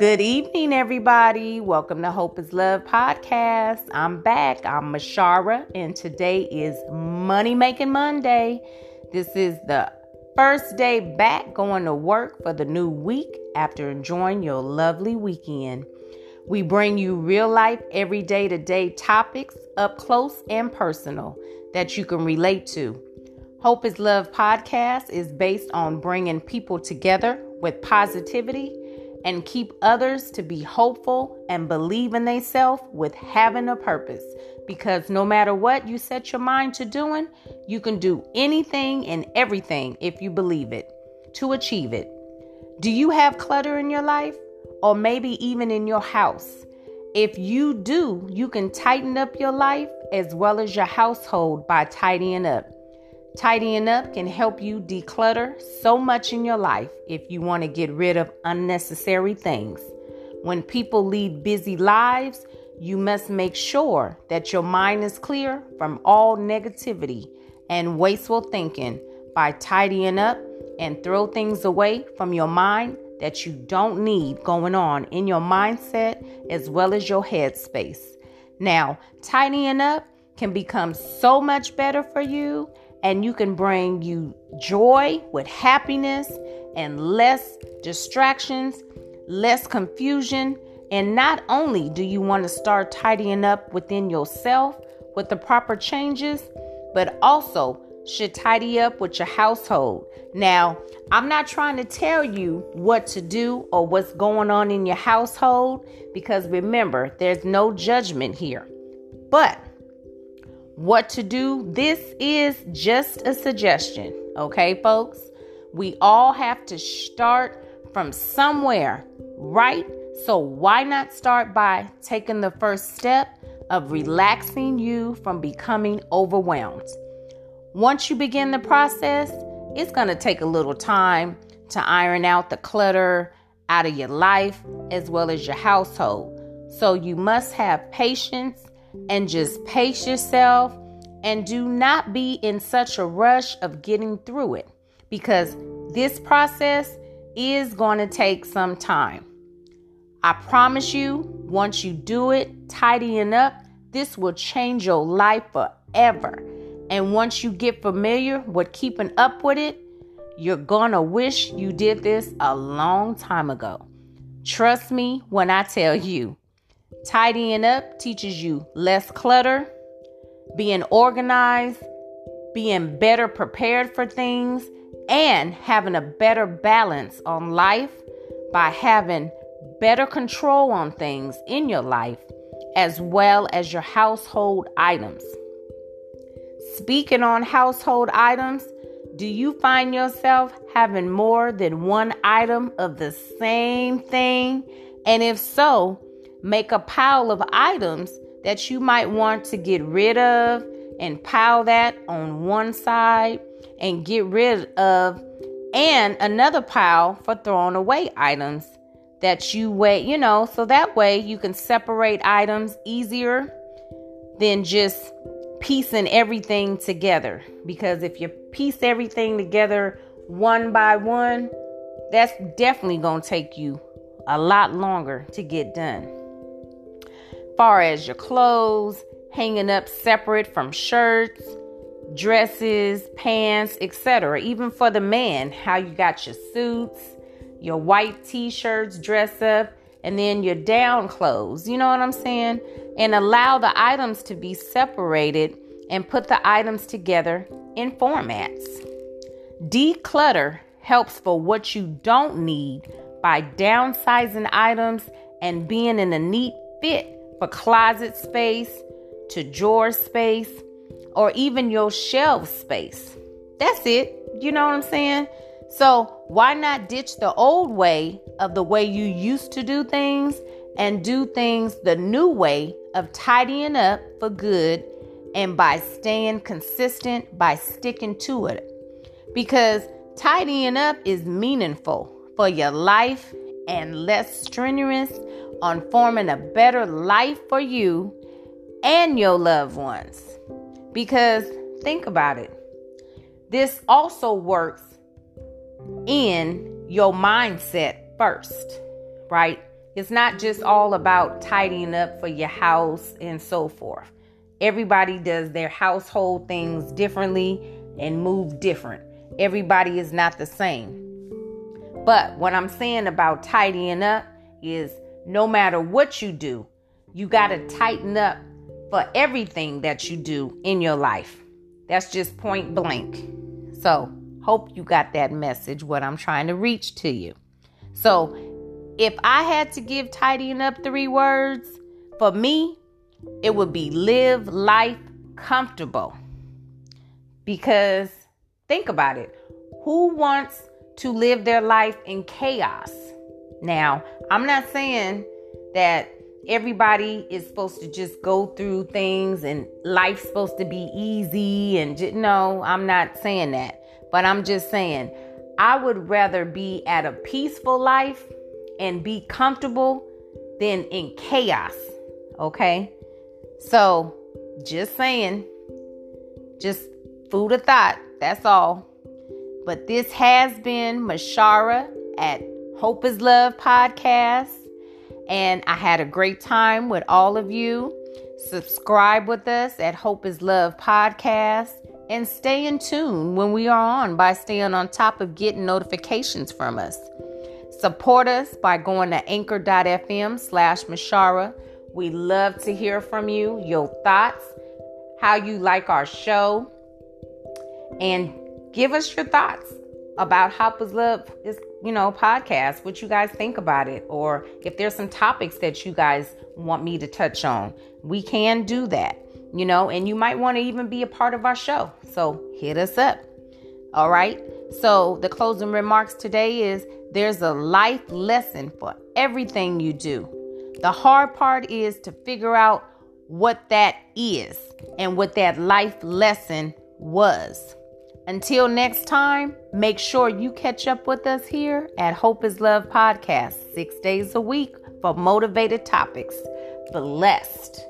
Good evening, everybody. Welcome to Hope is Love podcast. I'm back. I'm Mashyra, and today is Money Making Monday. This is the first day back going to work for the new week after enjoying your lovely weekend. We bring you real life, everyday to day topics up close and personal that you can relate to. Hope is Love podcast is based on bringing people together with positivity and keep others to be hopeful and believe in themselves with having a purpose. Because no matter what you set your mind to doing, you can do anything and everything if you believe it to achieve it. Do you have clutter in your life or maybe even in your house? If you do, you can tighten up your life as well as your household by tidying up. Tidying up can help you declutter so much in your life if you want to get rid of unnecessary things. When people lead busy lives, you must make sure that your mind is clear from all negativity and wasteful thinking by tidying up and throw things away from your mind that you don't need going on in your mindset as well as your headspace. Now, tidying up can become so much better for you and you can bring you joy with happiness and less distractions, less confusion. And not only do you want to start tidying up within yourself with the proper changes, but also should tidy up with your household. Now, I'm not trying to tell you what to do or what's going on in your household because remember, there's no judgment here. But what to do. This is just a suggestion, okay, folks? We all have to start from somewhere, right? So, why not start by taking the first step of relaxing you from becoming overwhelmed? Once you begin the process, it's going to take a little time to iron out the clutter out of your life as well as your household. So, you must have patience and just pace yourself and do not be in such a rush of getting through it because this process is going to take some time. I promise you, once you do it, tidying up, this will change your life forever. And once you get familiar with keeping up with it, you're gonna wish you did this a long time ago. Trust me when I tell you, Tidying up teaches you less clutter, being organized, being better prepared for things, and having a better balance on life by having better control on things in your life as well as your household items. Speaking on household items, do you find yourself having more than one item of the same thing? And if so, Make a pile of items that you might want to get rid of and pile that on one side and get rid of and another pile for throwing away items that you weigh, you know, so that way you can separate items easier than just piecing everything together. Because if you piece everything together one by one, that's definitely going to take you a lot longer to get done far as your clothes, hanging up separate from shirts, dresses, pants, etc. Even for the man, how you got your suits, your white t-shirts dress up, and then your down clothes. You know what I'm saying? And allow the items to be separated and put the items together in formats. Declutter helps for what you don't need by downsizing items and being in a neat fit for closet space to drawer space or even your shelf space. That's it. You know what I'm saying? So, why not ditch the old way of the way you used to do things and do things the new way of tidying up for good and by staying consistent by sticking to it? Because tidying up is meaningful for your life and less strenuous on forming a better life for you and your loved ones. Because think about it. This also works in your mindset first, right? It's not just all about tidying up for your house and so forth. Everybody does their household things differently and move different. Everybody is not the same. But what I'm saying about tidying up is no matter what you do, you got to tighten up for everything that you do in your life. That's just point blank. So, hope you got that message, what I'm trying to reach to you. So, if I had to give tidying up three words, for me, it would be live life comfortable. Because think about it. Who wants to live their life in chaos? Now, I'm not saying that everybody is supposed to just go through things and life's supposed to be easy and just, no, I'm not saying that. But I'm just saying I would rather be at a peaceful life and be comfortable than in chaos. Okay? So, just saying, just food of thought. That's all. But this has been Mashyra at Hope is Love podcast. And I had a great time with all of you. Subscribe with us at Hope is Love podcast and stay in tune when we are on by staying on top of getting notifications from us. Support us by going to anchor.fm slash Mashyra. We love to hear from you, your thoughts, how you like our show, and give us your thoughts about Hope is Love is, you know, podcast, what you guys think about it, or if there's some topics that you guys want me to touch on. We can do that, you know, and you might want to even be a part of our show. So hit us up. All right. So the closing remarks today is there's a life lesson for everything you do. The hard part is to figure out what that is and what that life lesson was. Until next time, make sure you catch up with us here at Hope is Love Podcast, six days a week for motivated topics. Blessed.